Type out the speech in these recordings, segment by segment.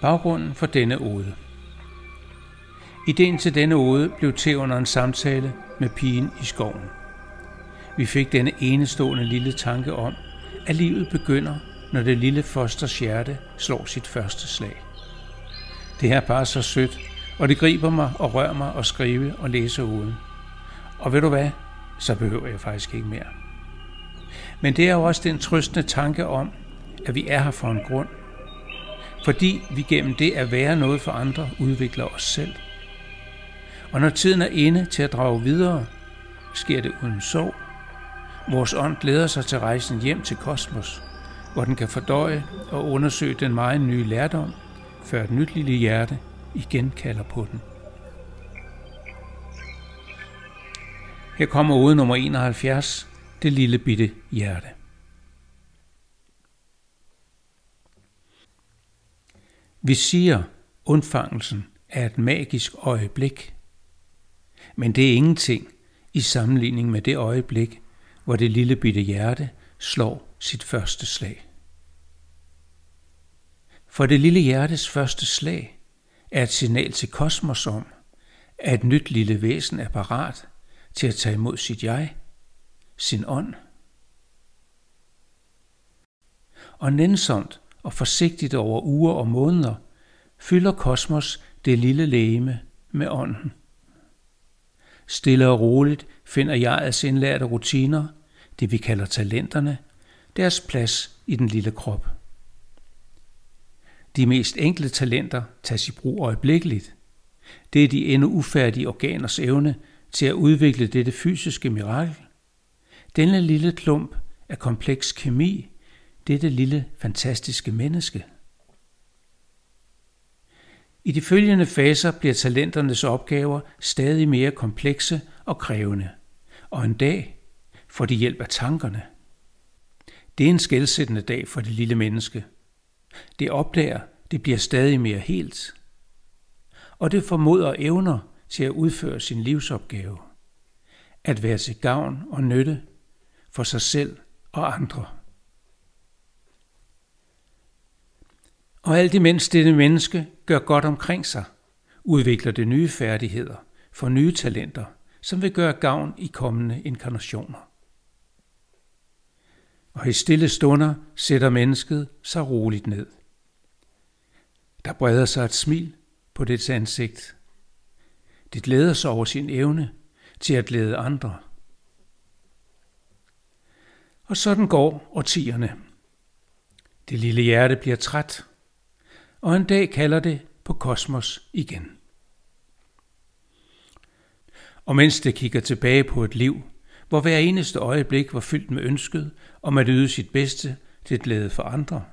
Baggrunden for denne ode. Ideen til denne ode blev til under en samtale med pigen i skoven. Vi fik denne enestående lille tanke om, at livet begynder, når det lille fosters hjerte slår sit første slag. Det er bare så sødt, og det griber mig og rører mig at skrive og læse uden. Og ved du hvad, så behøver jeg faktisk ikke mere. Men det er jo også den trøstende tanke om, at vi er her for en grund. Fordi vi gennem det at være noget for andre udvikler os selv. Og når tiden er inde til at drage videre, sker det uden sorg. Vores ånd glæder sig til rejsen hjem til kosmos, hvor den kan fordøje og undersøge den meget nye lærdom, før et nyt lille hjerte igen kalder på den. Her kommer ude nummer 71, det lille bitte hjerte. Vi siger, undfangelsen er et magisk øjeblik, men det er ingenting i sammenligning med det øjeblik, hvor det lille bitte hjerte slår sit første slag. For det lille hjertes første slag er et signal til kosmos om, at et nyt lille væsen er parat til at tage imod sit jeg, sin ånd. Og nænsomt og forsigtigt over uger og måneder fylder kosmos det lille lægeme med ånden. Stille og roligt finder jegets indlærte rutiner, det vi kalder talenterne, deres plads i den lille krop. De mest enkle talenter tages i brug øjeblikkeligt. Det er de endnu ufærdige organers evne til at udvikle dette fysiske mirakel. Denne lille klump af kompleks kemi, dette lille fantastiske menneske. I de følgende faser bliver talenternes opgaver stadig mere komplekse og krævende, og en dag får de hjælp af tankerne. Det er en skældsættende dag for det lille menneske. Det opdager, det bliver stadig mere helt. Og det formoder evner til at udføre sin livsopgave. At være til gavn og nytte for sig selv og andre. Og alt imens dette menneske gør godt omkring sig, udvikler det nye færdigheder for nye talenter, som vil gøre gavn i kommende inkarnationer. Og i stille stunder sætter mennesket sig roligt ned. Der breder sig et smil på dets ansigt. Det glæder sig over sin evne til at glæde andre. Og sådan går årtierne. Det lille hjerte bliver træt, og en dag kalder det på kosmos igen. Og mens det kigger tilbage på et liv, hvor hver eneste øjeblik var fyldt med ønsket om at yde sit bedste til glæde for andre,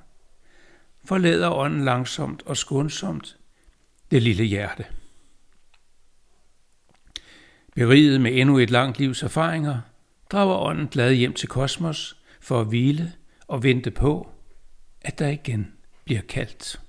forlader ånden langsomt og skånsomt det lille hjerte. Beriget med endnu et langt livs erfaringer, drager ånden glad hjem til kosmos for at hvile og vente på, at der igen bliver kaldt.